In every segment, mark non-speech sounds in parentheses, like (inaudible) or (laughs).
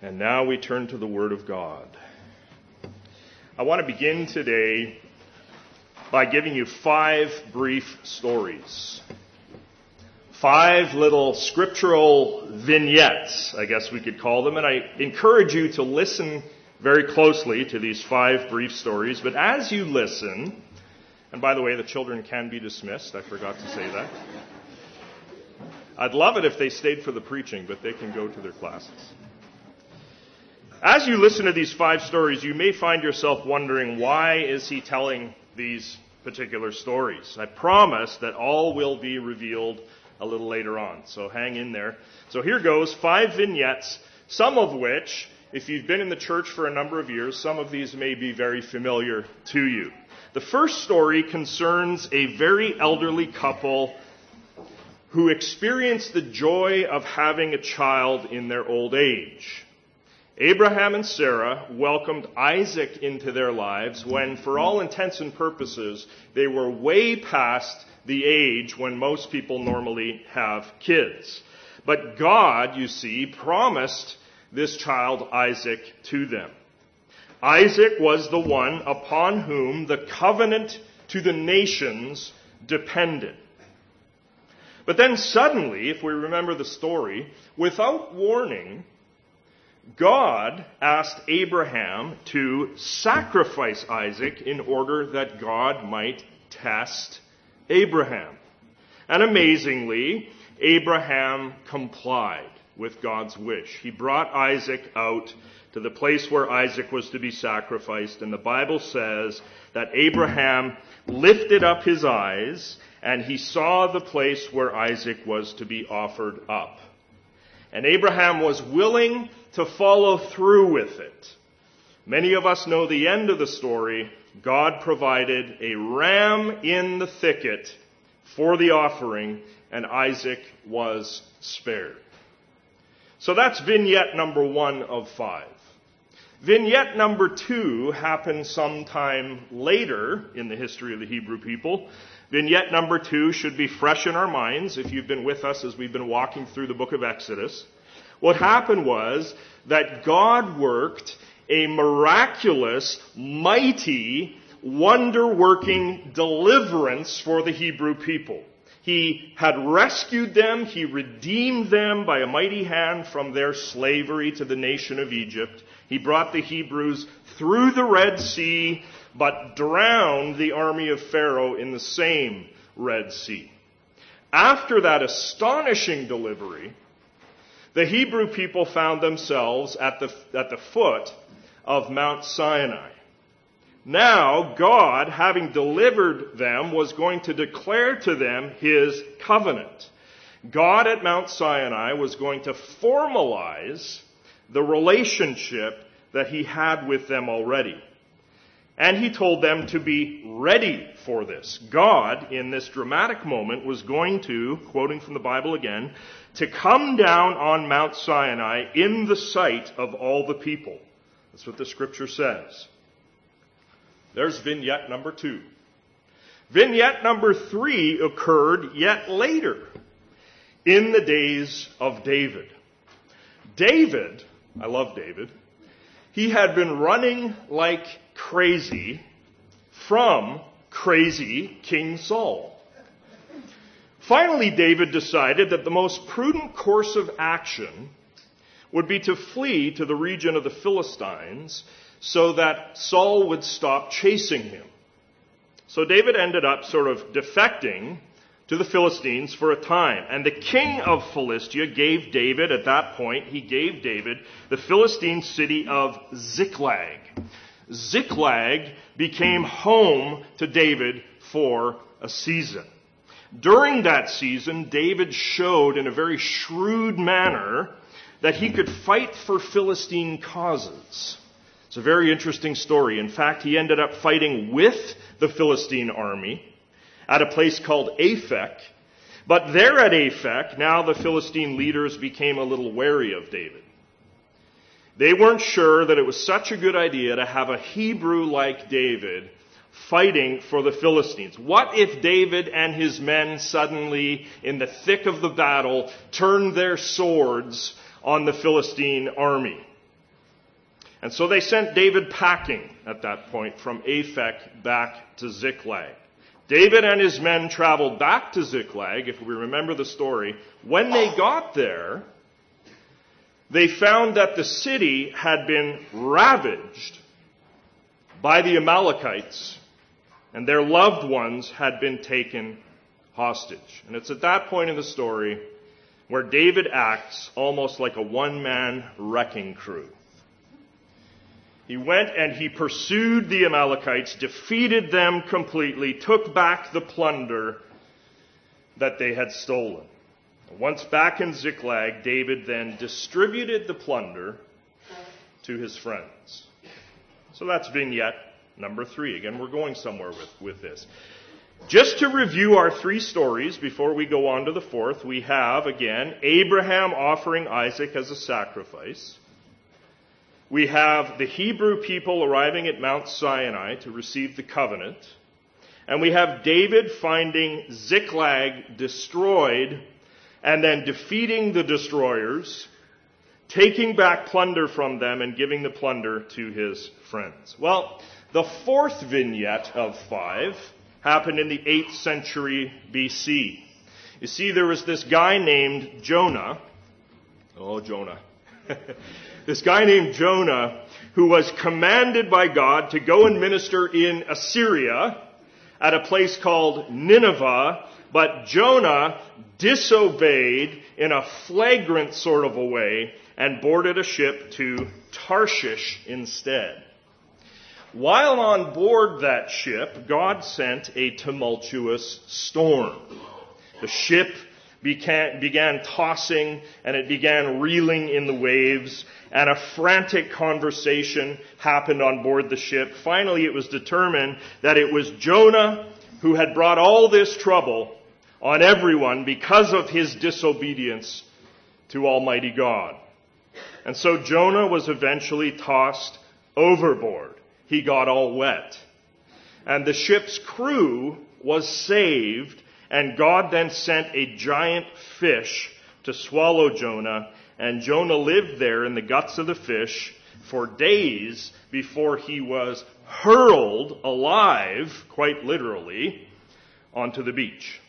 And now we turn to the Word of God. I want to begin today by giving you five brief stories. Five little scriptural vignettes, I guess we could call them, and I encourage you to listen very closely to these five brief stories. But as you listen, and by the way, the children can be dismissed, I forgot to say that. I'd love it if they stayed for the preaching, but they can go to their classes. As you listen to these five stories, you may find yourself wondering why is he telling these particular stories? I promise that all will be revealed a little later on, so hang in there. So here goes, five vignettes, some of which, if you've been in the church for a number of years, some of these may be very familiar to you. The first story concerns a very elderly couple who experienced the joy of having a child in their old age. Abraham and Sarah welcomed Isaac into their lives when, for all intents and purposes, they were way past the age when most people normally have kids. But God, you see, promised this child Isaac to them. Isaac was the one upon whom the covenant to the nations depended. But then suddenly, if we remember the story, without warning, God asked Abraham to sacrifice Isaac in order that God might test Abraham. And amazingly, Abraham complied with God's wish. He brought Isaac out to the place where Isaac was to be sacrificed, and the Bible says that Abraham lifted up his eyes and he saw the place where Isaac was to be offered up. And Abraham was willing to follow through with it. Many of us know the end of the story. God provided a ram in the thicket for the offering, and Isaac was spared. So that's vignette number one of five. Vignette number two happened sometime later in the history of the Hebrew people. Vignette number two should be fresh in our minds if you've been with us as we've been walking through the book of Exodus. What happened was that God worked a miraculous, mighty, wonder working deliverance for the Hebrew people. He had rescued them, he redeemed them by a mighty hand from their slavery to the nation of Egypt. He brought the Hebrews through the Red Sea, but drowned the army of Pharaoh in the same Red Sea. After that astonishing delivery, the Hebrew people found themselves at the, at the foot of Mount Sinai. Now, God, having delivered them, was going to declare to them his covenant. God at Mount Sinai was going to formalize the relationship that he had with them already. And he told them to be ready for this. God, in this dramatic moment, was going to, quoting from the Bible again, to come down on Mount Sinai in the sight of all the people. That's what the scripture says. There's vignette number two. Vignette number three occurred yet later, in the days of David. David, I love David, he had been running like crazy from crazy King Saul. Finally, David decided that the most prudent course of action would be to flee to the region of the Philistines so that Saul would stop chasing him. So David ended up sort of defecting to the Philistines for a time. And the king of Philistia gave David, at that point, he gave David the Philistine city of Ziklag. Ziklag became home to David for a season. During that season, David showed in a very shrewd manner that he could fight for Philistine causes. It's a very interesting story. In fact, he ended up fighting with the Philistine army at a place called Aphek. But there at Aphek, now the Philistine leaders became a little wary of David. They weren't sure that it was such a good idea to have a Hebrew like David fighting for the Philistines. What if David and his men suddenly, in the thick of the battle, turned their swords on the Philistine army? And so they sent David packing at that point from Aphek back to Ziklag. David and his men traveled back to Ziklag, if we remember the story. When they got there, they found that the city had been ravaged by the Amalekites and their loved ones had been taken hostage. And it's at that point in the story where David acts almost like a one man wrecking crew. He went and he pursued the Amalekites, defeated them completely, took back the plunder that they had stolen. Once back in Ziklag, David then distributed the plunder to his friends. So that's vignette number three. Again, we're going somewhere with, with this. Just to review our three stories before we go on to the fourth, we have again Abraham offering Isaac as a sacrifice. We have the Hebrew people arriving at Mount Sinai to receive the covenant. And we have David finding Ziklag destroyed and then defeating the destroyers, taking back plunder from them and giving the plunder to his friends. Well, the fourth vignette of five happened in the 8th century BC. You see, there was this guy named Jonah. Oh, Jonah. (laughs) this guy named Jonah who was commanded by God to go and minister in Assyria at a place called Nineveh, but Jonah disobeyed in a flagrant sort of a way and boarded a ship to Tarshish instead. While on board that ship, God sent a tumultuous storm. The ship began, began tossing and it began reeling in the waves and a frantic conversation happened on board the ship. Finally, it was determined that it was Jonah who had brought all this trouble on everyone because of his disobedience to Almighty God. And so Jonah was eventually tossed overboard. He got all wet. And the ship's crew was saved and God then sent a giant fish to swallow Jonah, and Jonah lived there in the guts of the fish for days before he was hurled alive, quite literally, onto the beach.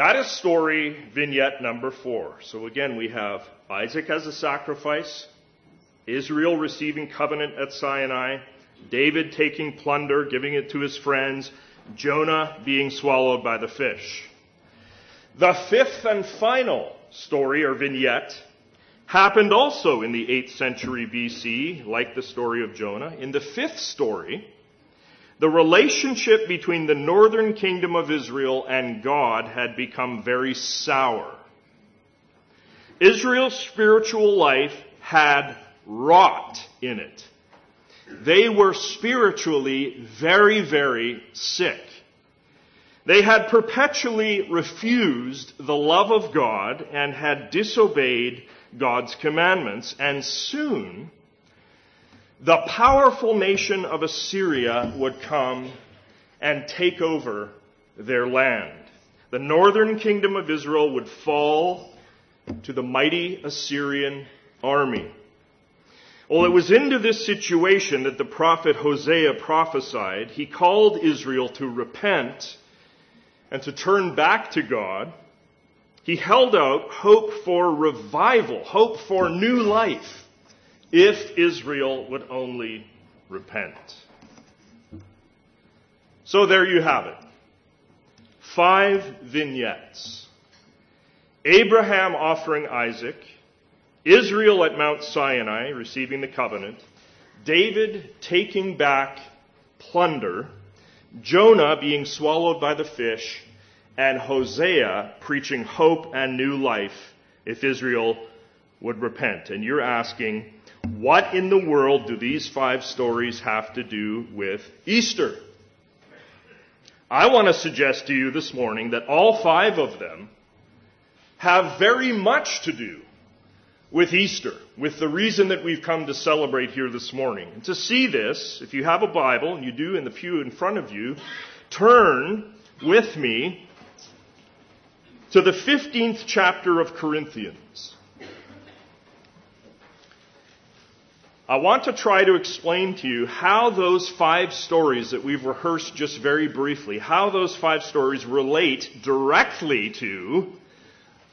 That is story vignette number four. So again, we have Isaac as a sacrifice, Israel receiving covenant at Sinai, David taking plunder, giving it to his friends, Jonah being swallowed by the fish. The fifth and final story or vignette happened also in the 8th century BC, like the story of Jonah. In the fifth story, the relationship between the northern kingdom of Israel and God had become very sour. Israel's spiritual life had rot in it they were spiritually very, very sick. They had perpetually refused the love of God and had disobeyed God's commandments, and soon the powerful nation of Assyria would come and take over their land. The northern kingdom of Israel would fall to the mighty Assyrian army. Well, it was into this situation that the prophet Hosea prophesied. He called Israel to repent and to turn back to God. He held out hope for revival, hope for new life, if Israel would only repent. So there you have it. Five vignettes. Abraham offering Isaac, Israel at Mount Sinai receiving the covenant, David taking back plunder, Jonah being swallowed by the fish, and Hosea preaching hope and new life if Israel would repent. And you're asking, what in the world do these five stories have to do with Easter? I want to suggest to you this morning that all five of them have very much to do with Easter, with the reason that we've come to celebrate here this morning. And to see this, if you have a Bible, and you do in the pew in front of you, turn with me to the 15th chapter of Corinthians. I want to try to explain to you how those five stories that we've rehearsed just very briefly, how those five stories relate directly to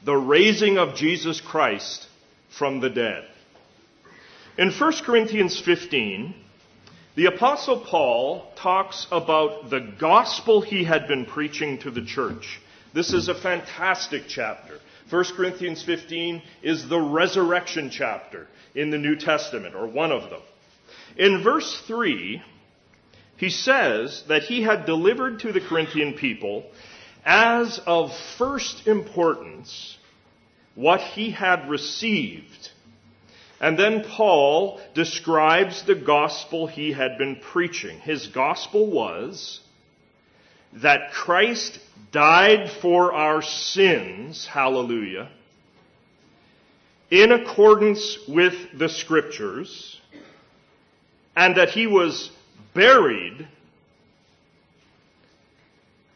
the raising of Jesus Christ from the dead. In 1 Corinthians 15, the Apostle Paul talks about the gospel he had been preaching to the church. This is a fantastic chapter. 1 Corinthians 15 is the resurrection chapter in the New Testament, or one of them. In verse 3, he says that he had delivered to the Corinthian people as of first importance what he had received. And then Paul describes the gospel he had been preaching. His gospel was that Christ died for our sins, hallelujah, in accordance with the scriptures, and that he was buried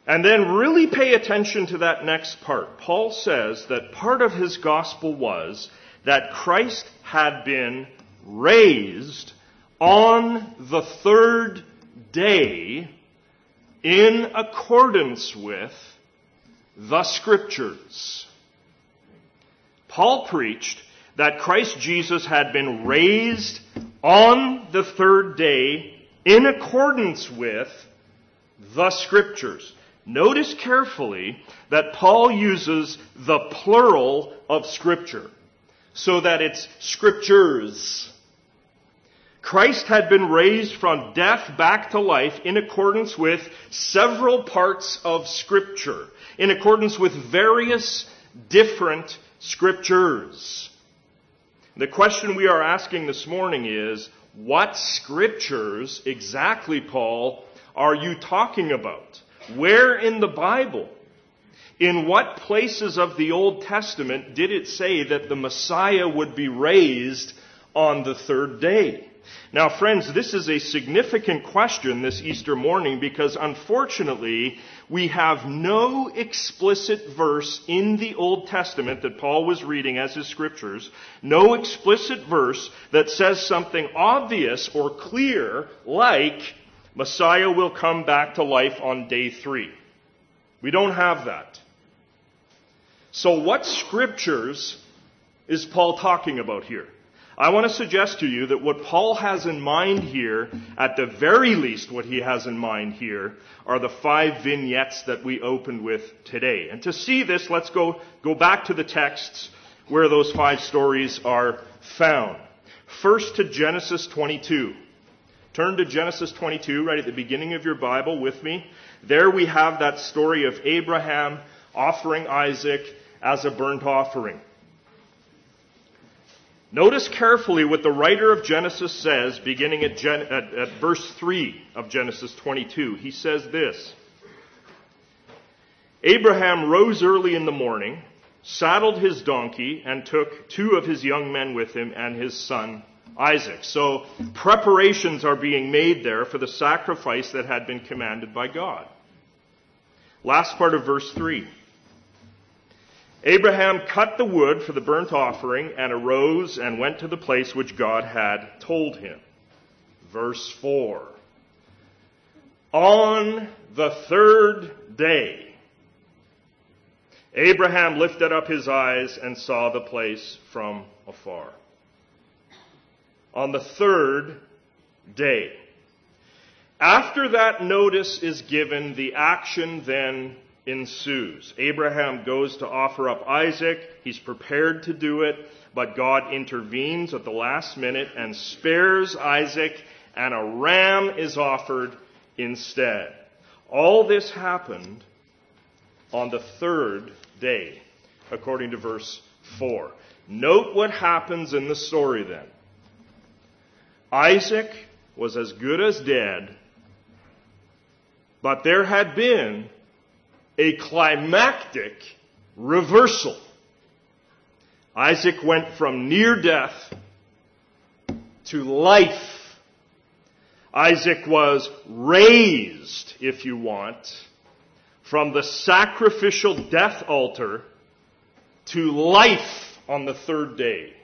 and then really pay attention to that next part. Paul says that part of his gospel was that Christ had been raised on the third day in accordance with the scriptures. Paul preached that Christ Jesus had been raised on the third day in accordance with the scriptures. Notice carefully that Paul uses the plural of scripture so that it's scriptures. Christ had been raised from death back to life in accordance with several parts of scripture, in accordance with various different scriptures. The question we are asking this morning is, what scriptures exactly, Paul, are you talking about? Where in the Bible? In what places of the Old Testament did it say that the Messiah would be raised on the third day? Now, friends, this is a significant question this Easter morning because unfortunately, we have no explicit verse in the Old Testament that Paul was reading as his scriptures, no explicit verse that says something obvious or clear like Messiah will come back to life on day three. We don't have that. So what scriptures is Paul talking about here? I want to suggest to you that what Paul has in mind here, at the very least what he has in mind here, are the five vignettes that we opened with today. And to see this, let's go, go back to the texts where those five stories are found. First to Genesis 22. Turn to Genesis 22, right at the beginning of your Bible with me. There we have that story of Abraham offering Isaac as a burnt offering. Notice carefully what the writer of Genesis says, beginning at, Gen- at, at verse 3 of Genesis 22. He says this Abraham rose early in the morning, saddled his donkey, and took two of his young men with him and his son Isaac. So preparations are being made there for the sacrifice that had been commanded by God. Last part of verse 3. Abraham cut the wood for the burnt offering and arose and went to the place which God had told him. Verse 4. On the third day, Abraham lifted up his eyes and saw the place from afar on the third day. After that notice is given, the action then ensues. Abraham goes to offer up Isaac. He's prepared to do it, but God intervenes at the last minute and spares Isaac, and a ram is offered instead. All this happened on the third day, according to verse 4. Note what happens in the story then. Isaac was as good as dead, but there had been a climactic reversal. Isaac went from near death to life. Isaac was raised, if you want, from the sacrificial death altar to life on the third day.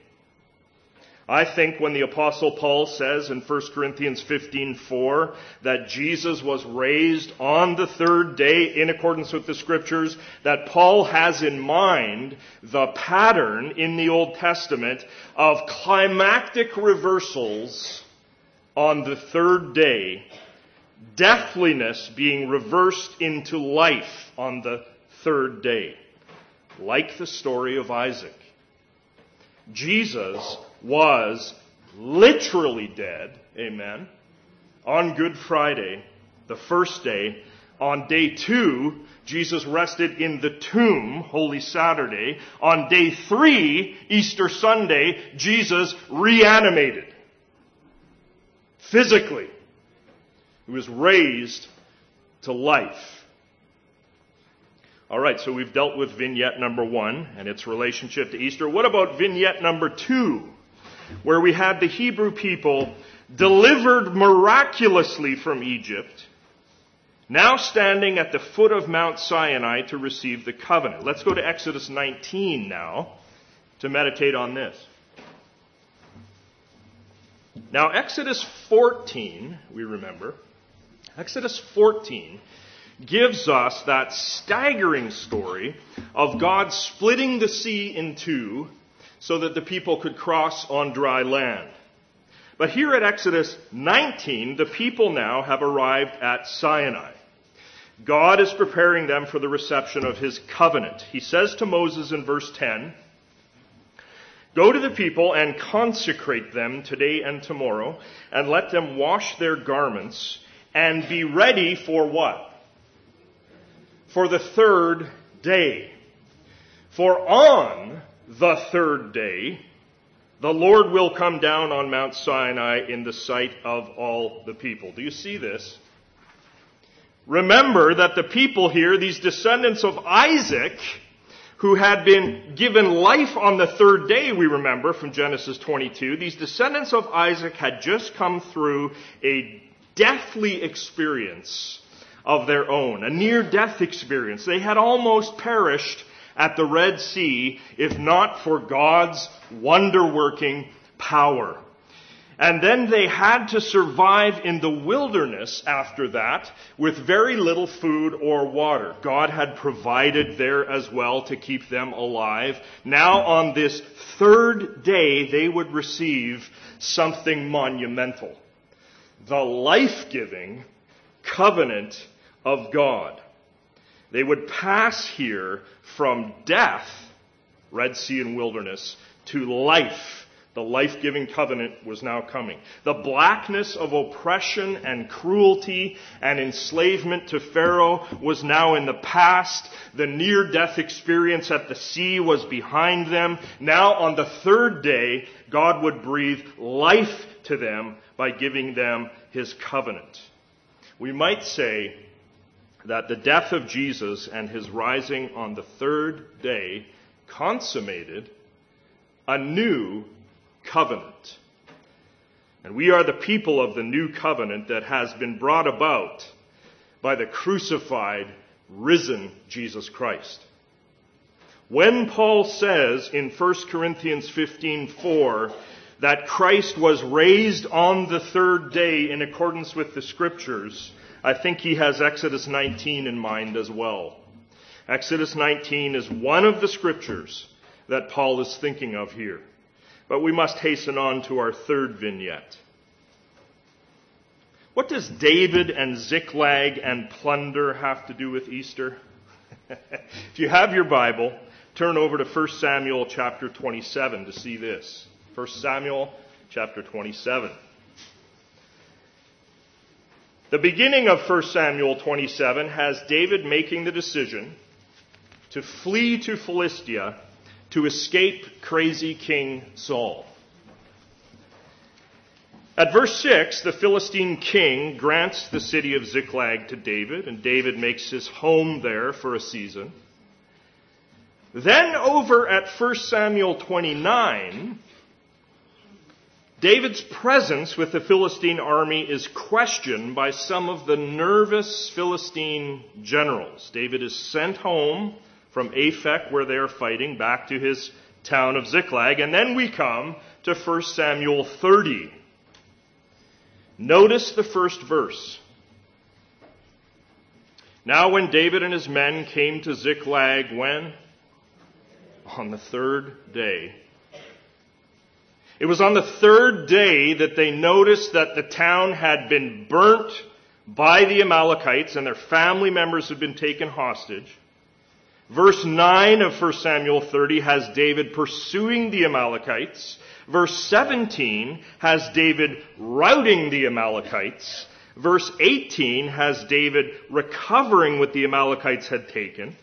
I think when the apostle Paul says in 1 Corinthians 15:4 that Jesus was raised on the third day in accordance with the scriptures, that Paul has in mind the pattern in the Old Testament of climactic reversals on the third day, deathliness being reversed into life on the third day, like the story of Isaac. Jesus was literally dead, amen, on Good Friday, the first day. On day two, Jesus rested in the tomb, Holy Saturday. On day three, Easter Sunday, Jesus reanimated. Physically. He was raised to life. All right, so we've dealt with vignette number one and its relationship to Easter. What about vignette number two? Where we had the Hebrew people delivered miraculously from Egypt, now standing at the foot of Mount Sinai to receive the covenant. Let's go to Exodus 19 now to meditate on this. Now, Exodus 14, we remember, Exodus 14 gives us that staggering story of God splitting the sea in two so that the people could cross on dry land. But here at Exodus 19, the people now have arrived at Sinai. God is preparing them for the reception of his covenant. He says to Moses in verse 10, Go to the people and consecrate them today and tomorrow, and let them wash their garments, and be ready for what? For the third day. For on the third day, the Lord will come down on Mount Sinai in the sight of all the people. Do you see this? Remember that the people here, these descendants of Isaac, who had been given life on the third day, we remember from Genesis 22, these descendants of Isaac had just come through a deathly experience of their own, a near death experience. They had almost perished at the Red Sea if not for God's wonder working power. And then they had to survive in the wilderness after that with very little food or water. God had provided there as well to keep them alive. Now on this third day, they would receive something monumental. The life-giving covenant of God. They would pass here from death, Red Sea and wilderness, to life. The life giving covenant was now coming. The blackness of oppression and cruelty and enslavement to Pharaoh was now in the past. The near death experience at the sea was behind them. Now, on the third day, God would breathe life to them by giving them his covenant. We might say that the death of Jesus and his rising on the third day consummated a new covenant. And we are the people of the new covenant that has been brought about by the crucified, risen Jesus Christ. When Paul says in 1 Corinthians 15:4 that Christ was raised on the third day in accordance with the scriptures, I think he has Exodus 19 in mind as well. Exodus 19 is one of the scriptures that Paul is thinking of here. But we must hasten on to our third vignette. What does David and Ziklag and plunder have to do with Easter? (laughs) if you have your Bible, turn over to 1 Samuel chapter 27 to see this. 1 Samuel chapter 27. The beginning of 1 Samuel 27 has David making the decision to flee to Philistia to escape crazy King Saul. At verse 6, the Philistine king grants the city of Ziklag to David, and David makes his home there for a season. Then over at 1 Samuel 29, David's presence with the Philistine army is questioned by some of the nervous Philistine generals. David is sent home from Aphek, where they are fighting, back to his town of Ziklag. And then we come to to 1 Samuel 30. Notice the first verse. Now, when David and his men came to Ziklag, when? On the third day. It was on the third day that they noticed that the town had been burnt by the Amalekites and their family members had been taken hostage. Verse 9 of 1 Samuel 30 has David pursuing the Amalekites. Verse 17 has David routing the Amalekites. Verse 18 has David recovering what the Amalekites had taken.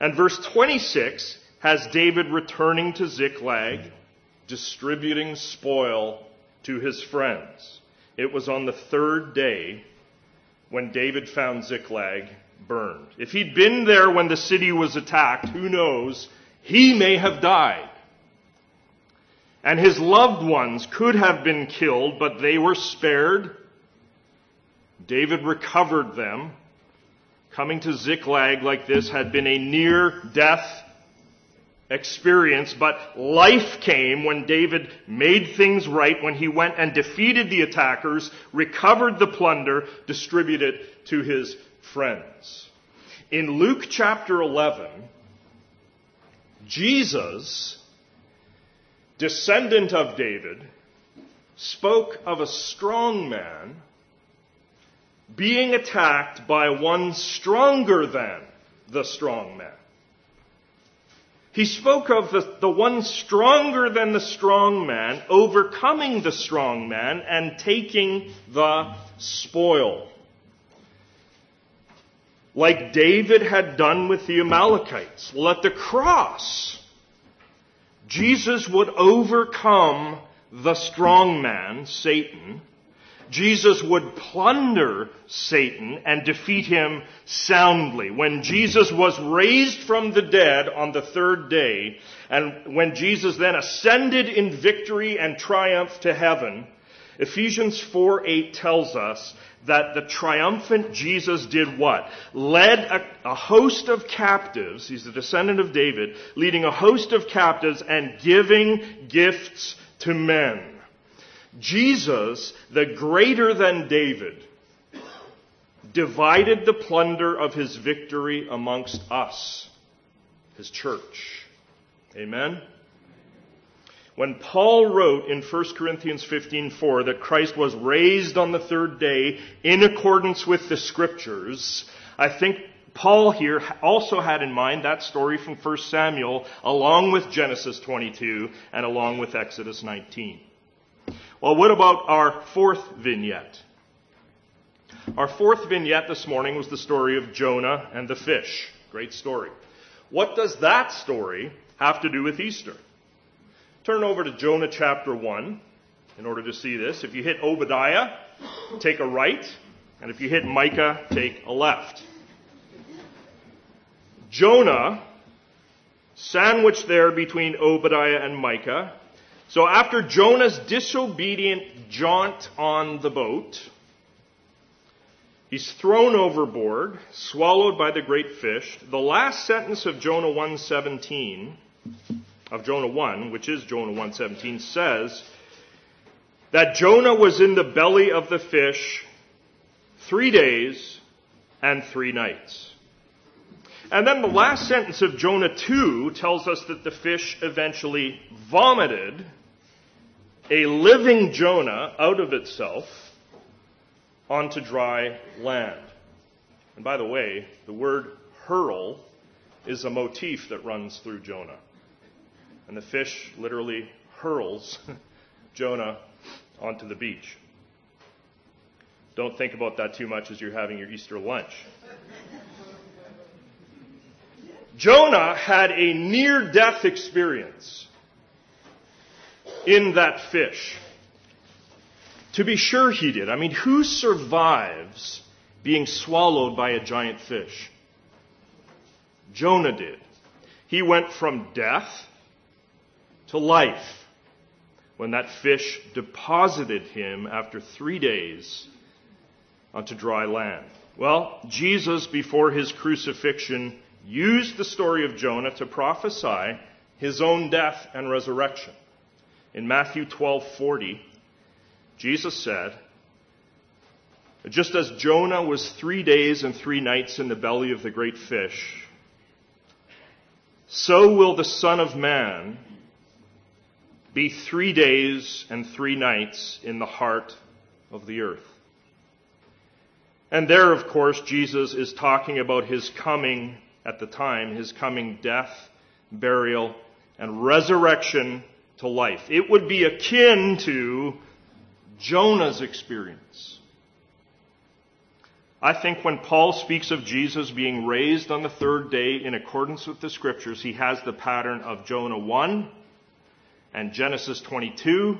And verse 26 has David returning to Ziklag, distributing spoil to his friends. It was on the third day when David found Ziklag burned. If he'd been there when the city was attacked, who knows, he may have died. And his loved ones could have been killed, but they were spared. David recovered them. Coming to Ziklag like this had been a near death experience, but life came when David made things right, when he went and defeated the attackers, recovered the plunder, distributed it to his friends. In Luke chapter 11, Jesus, descendant of David, spoke of a strong man being attacked by one stronger than the strong man. He spoke of the, the one stronger than the strong man overcoming the strong man and taking the spoil. Like David had done with the Amalekites. Well, at the cross, Jesus would overcome the strong man, Satan, Jesus would plunder Satan and defeat him soundly. When Jesus was raised from the dead on the third day, and when Jesus then ascended in victory and triumph to heaven, Ephesians 4 8 tells us that the triumphant Jesus did what? Led a, a, host of captives, he's the descendant of David, leading a host of captives and giving gifts to men. Jesus, the greater than David, divided the plunder of his victory amongst us, his church. Amen? When Paul wrote in 1 Corinthians 15:4 that Christ was raised on the third day in accordance with the scriptures, I think Paul here also had in mind that story from 1 Samuel along with Genesis 22 and along with Exodus 19. Well, what about our fourth vignette? Our fourth vignette this morning was the story of Jonah and the fish. Great story. What does that story have to do with Easter? Turn over to Jonah chapter 1 in order to see this. If you hit Obadiah, take a right, and if you hit Micah, take a left. Jonah, sandwiched there between Obadiah and Micah, so after Jonah's disobedient jaunt on the boat, he's thrown overboard, swallowed by the great fish. The last sentence of Jonah 1:17 of Jonah 1, which is Jonah 1:17 says that Jonah was in the belly of the fish 3 days and 3 nights. And then the last sentence of Jonah 2 tells us that the fish eventually vomited a living Jonah out of itself onto dry land. And by the way, the word hurl is a motif that runs through Jonah. And the fish literally hurls (laughs) Jonah onto the beach. Don't think about that too much as you're having your Easter lunch. Jonah had a near death experience in that fish. To be sure he did. I mean, who survives being swallowed by a giant fish? Jonah did. He went from death to life when that fish deposited him after three days onto dry land. Well, Jesus, before his crucifixion, used the story of Jonah to prophesy his own death and resurrection. In Matthew 12:40, Jesus said, just as Jonah was 3 days and 3 nights in the belly of the great fish, so will the Son of Man be 3 days and 3 nights in the heart of the earth. And there, of course, Jesus is talking about his coming at the time, his coming death, burial, and resurrection to life. It would be akin to Jonah's experience. I think when Paul speaks of Jesus being raised on the third day in accordance with the scriptures, he has the pattern of Jonah 1 and Genesis 22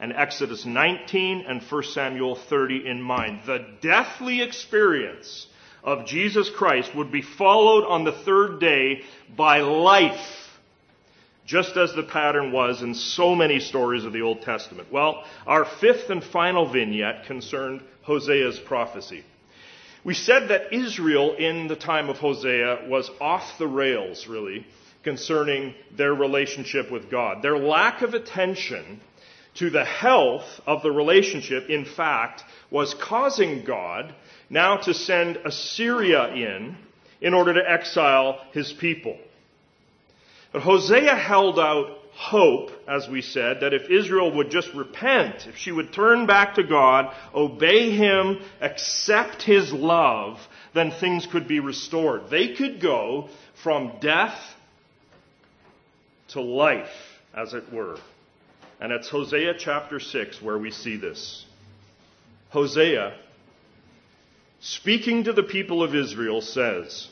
and Exodus 19 and 1 Samuel 30 in mind. The deathly experience of Jesus Christ would be followed on the third day by life, just as the pattern was in so many stories of the Old Testament. Well, our fifth and final vignette concerned Hosea's prophecy. We said that Israel in the time of Hosea was off the rails, really, concerning their relationship with God. Their lack of attention to the health of the relationship, in fact, was causing God now to send Assyria in in order to exile his people. But Hosea held out hope, as we said, that if Israel would just repent, if she would turn back to God, obey Him, accept His love, then things could be restored. They could go from death to life, as it were. And it's Hosea chapter 6 where we see this. Hosea, speaking to the people of Israel, says,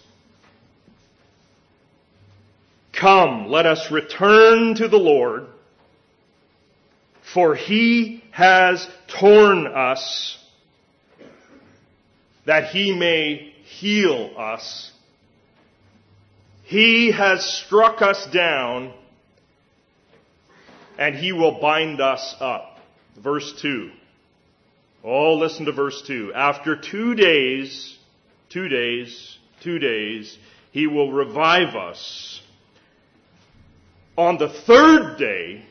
Come, let us return to the Lord, for he has torn us that he may heal us. He has struck us down and he will bind us up. Verse 2. Oh, listen to verse 2. After two days, two days, two days, he will revive us. On the third day,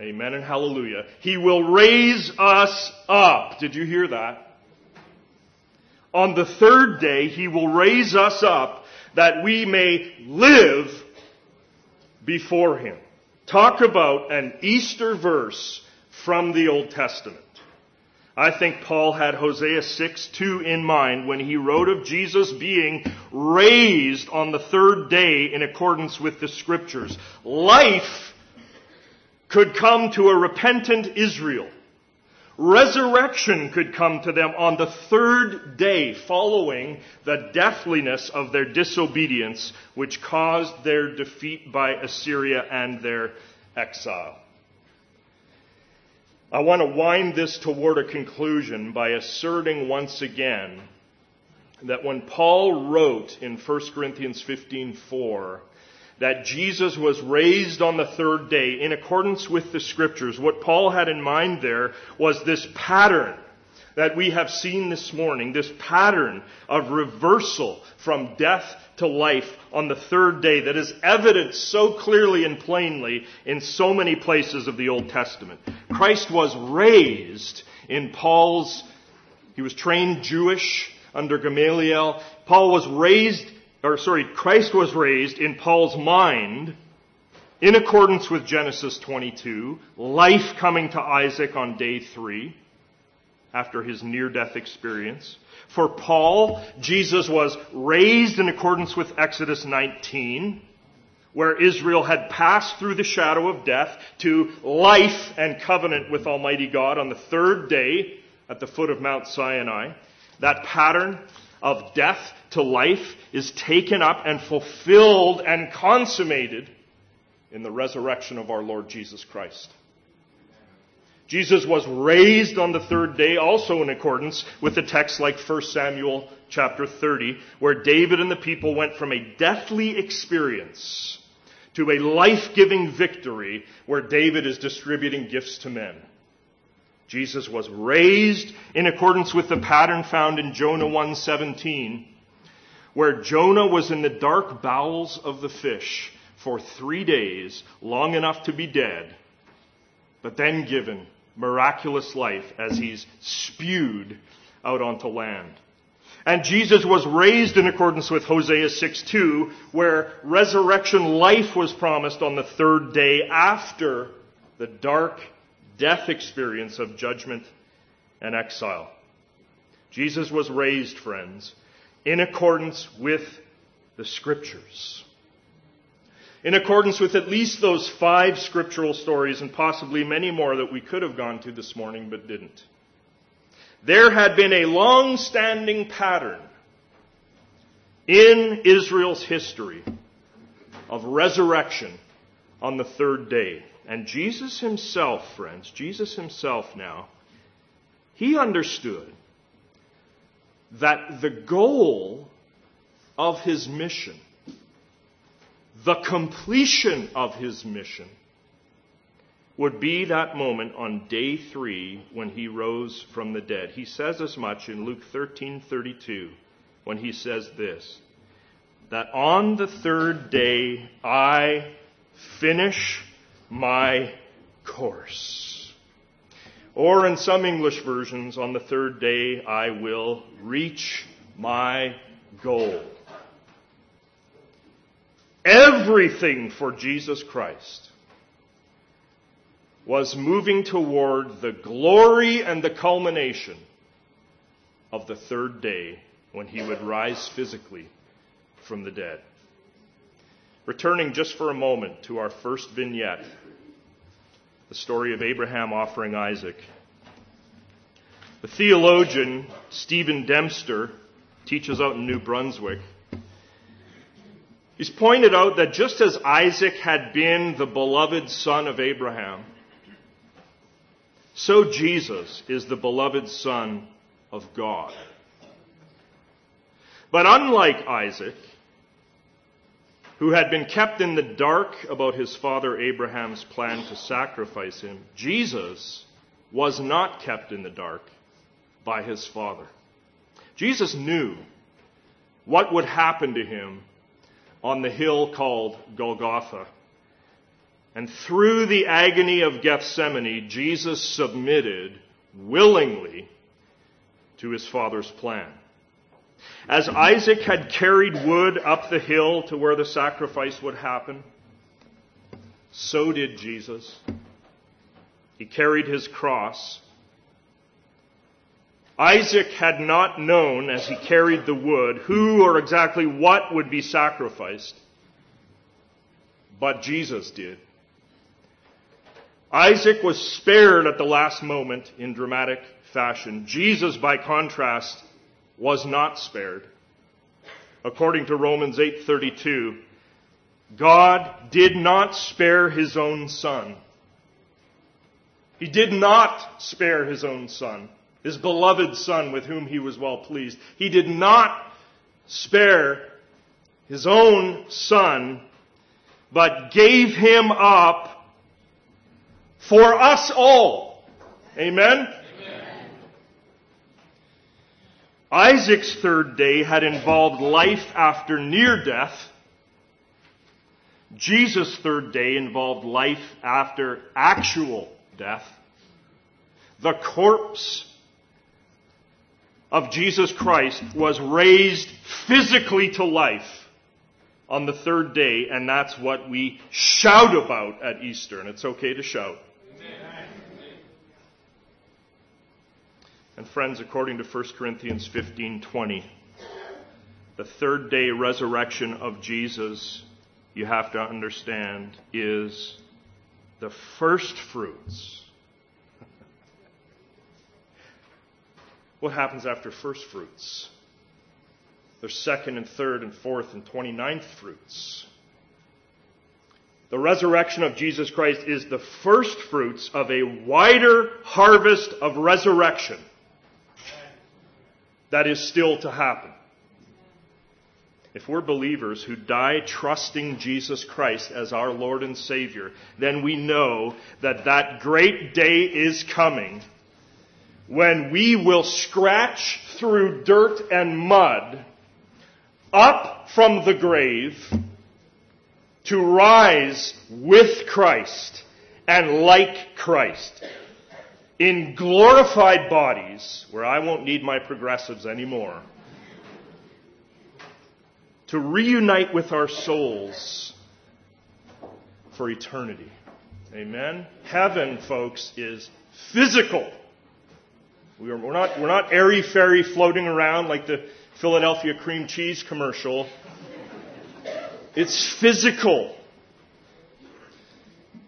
amen and hallelujah, he will raise us up. Did you hear that? On the third day, he will raise us up that we may live before him. Talk about an Easter verse from the Old Testament. I think Paul had Hosea 6 2 in mind when he wrote of Jesus being raised on the third day in accordance with the scriptures. Life could come to a repentant Israel. Resurrection could come to them on the third day following the deathliness of their disobedience, which caused their defeat by Assyria and their exile. I want to wind this toward a conclusion by asserting once again that when Paul wrote in 1 Corinthians 15:4 that Jesus was raised on the third day in accordance with the scriptures. What Paul had in mind there was this pattern that we have seen this morning, this pattern of reversal from death to life on the third day that is evident so clearly and plainly in so many places of the Old Testament. Christ was raised in Paul's, he was trained Jewish under Gamaliel. Paul was raised or sorry, Christ was raised in Paul's mind in accordance with Genesis 22, life coming to Isaac on day three after his near death experience. For Paul, Jesus was raised in accordance with Exodus 19, where Israel had passed through the shadow of death to life and covenant with Almighty God on the third day at the foot of Mount Sinai. That pattern of death to life is taken up and fulfilled and consummated in the resurrection of our Lord Jesus Christ. Jesus was raised on the third day, also in accordance with the text like 1 Samuel chapter 30, where David and the people went from a deathly experience to a life-giving victory where David is distributing gifts to men. Jesus was raised in accordance with the pattern found in Jonah 1:17, where Jonah was in the dark bowels of the fish for 3 days, long enough to be dead, but then given miraculous life as he's spewed out onto land. And Jesus was raised in accordance with Hosea 6:2, where resurrection life was promised on the third day after the dark death experience of judgment and exile. Jesus was raised, friends, in accordance with the scriptures. In accordance with at least those five scriptural stories and possibly many more that we could have gone to this morning but didn't. There had been a long standing pattern in Israel's history of resurrection on the third day. And Jesus himself, friends, Jesus himself now, he understood that the goal of his mission, the completion of his mission, would be that moment on day three when he rose from the dead. He says as much in Luke 13:32 when he says this, that on the third day I finish my course. Or in some English versions, on the third day I will reach my goal. Everything for Jesus Christ was moving toward the glory and the culmination of the third day when he would rise physically from the dead. Returning just for a moment to our first vignette, the story of Abraham offering Isaac. The theologian Stephen Dempster teaches out in New Brunswick. He's pointed out that just as Isaac had been the beloved son of Abraham, so Jesus is the beloved son of God. But unlike Isaac, who had been kept in the dark about his father Abraham's plan to sacrifice him, Jesus was not kept in the dark by his father. Jesus knew what would happen to him on the hill called Golgotha. And through the agony of Gethsemane, Jesus submitted willingly to his father's plan. As Isaac had carried wood up the hill to where the sacrifice would happen, so did Jesus. He carried his cross. Isaac had not known as he carried the wood who or exactly what would be sacrificed, but Jesus did. Isaac was spared at the last moment in dramatic fashion. Jesus, by contrast, was not spared. According to Romans 8:32, God did not spare his own son. He did not spare his own son, his beloved son with whom he was well pleased. He did not spare his own son, but gave him up for us all. Amen? Isaac's third day had involved life after near death. Jesus' third day involved life after actual death. The corpse of Jesus Christ was raised physically to life on the third day, and that's what we shout about at Easter, and it's okay to shout. And friends, according to 1 Corinthians 15:20, the third day resurrection of Jesus, you have to understand, is the first fruits. what happens after first fruits? There's second and third and fourth and 29th fruits. The resurrection of Jesus Christ is the first fruits of a wider harvest of resurrection that is still to happen. If we're believers who die trusting Jesus Christ as our Lord and Savior, then we know that that great day is coming when we will scratch through dirt and mud up from the grave to rise with Christ and like Christ in glorified bodies, where I won't need my progressives anymore, to reunite with our souls for eternity. Amen? Heaven, folks, is physical. We are, we're, not, we're not airy fairy floating around like the Philadelphia cream cheese commercial. It's physical.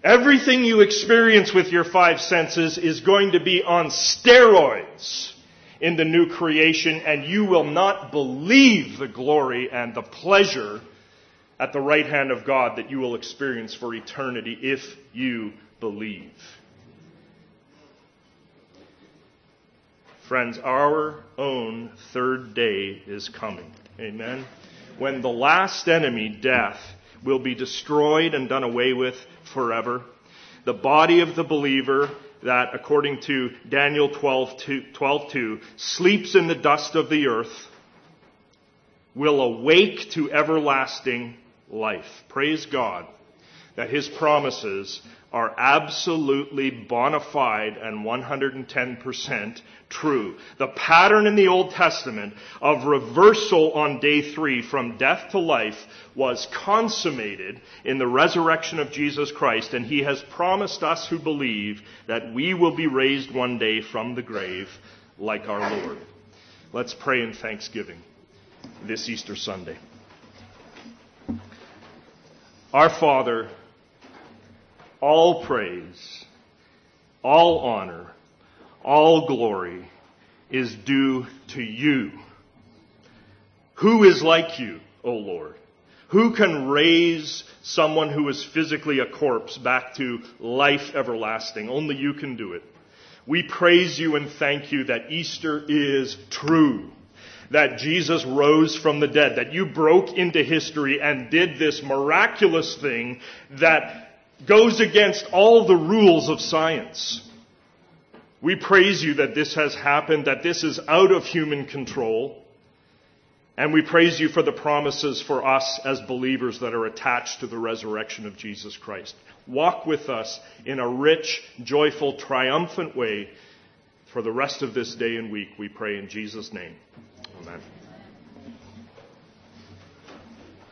Everything you experience with your five senses is going to be on steroids in the new creation, and you will not believe the glory and the pleasure at the right hand of God that you will experience for eternity if you believe. Friends, our own third day is coming. Amen. When the last enemy, death, will be destroyed and done away with forever. The body of the believer that, according to Daniel 12 12, 2, sleeps in the dust of the earth will awake to everlasting life. Praise God that His promises are absolutely bona fide and 110% true. The pattern in the Old Testament of reversal on day three from death to life was consummated in the resurrection of Jesus Christ, and He has promised us who believe that we will be raised one day from the grave like our Lord. Let's pray in thanksgiving this Easter Sunday. Our Father, all praise, all honor, all glory is due to you. Who is like you, O Lord? Who can raise someone who is physically a corpse back to life everlasting? Only you can do it. We praise you and thank you that Easter is true. That Jesus rose from the dead. That you broke into history and did this miraculous thing that goes against all the rules of science. We praise you that this has happened, that this is out of human control. And we praise you for the promises for us as believers that are attached to the resurrection of Jesus Christ. Walk with us in a rich, joyful, triumphant way for the rest of this day and week, we pray in Jesus' name. Amen.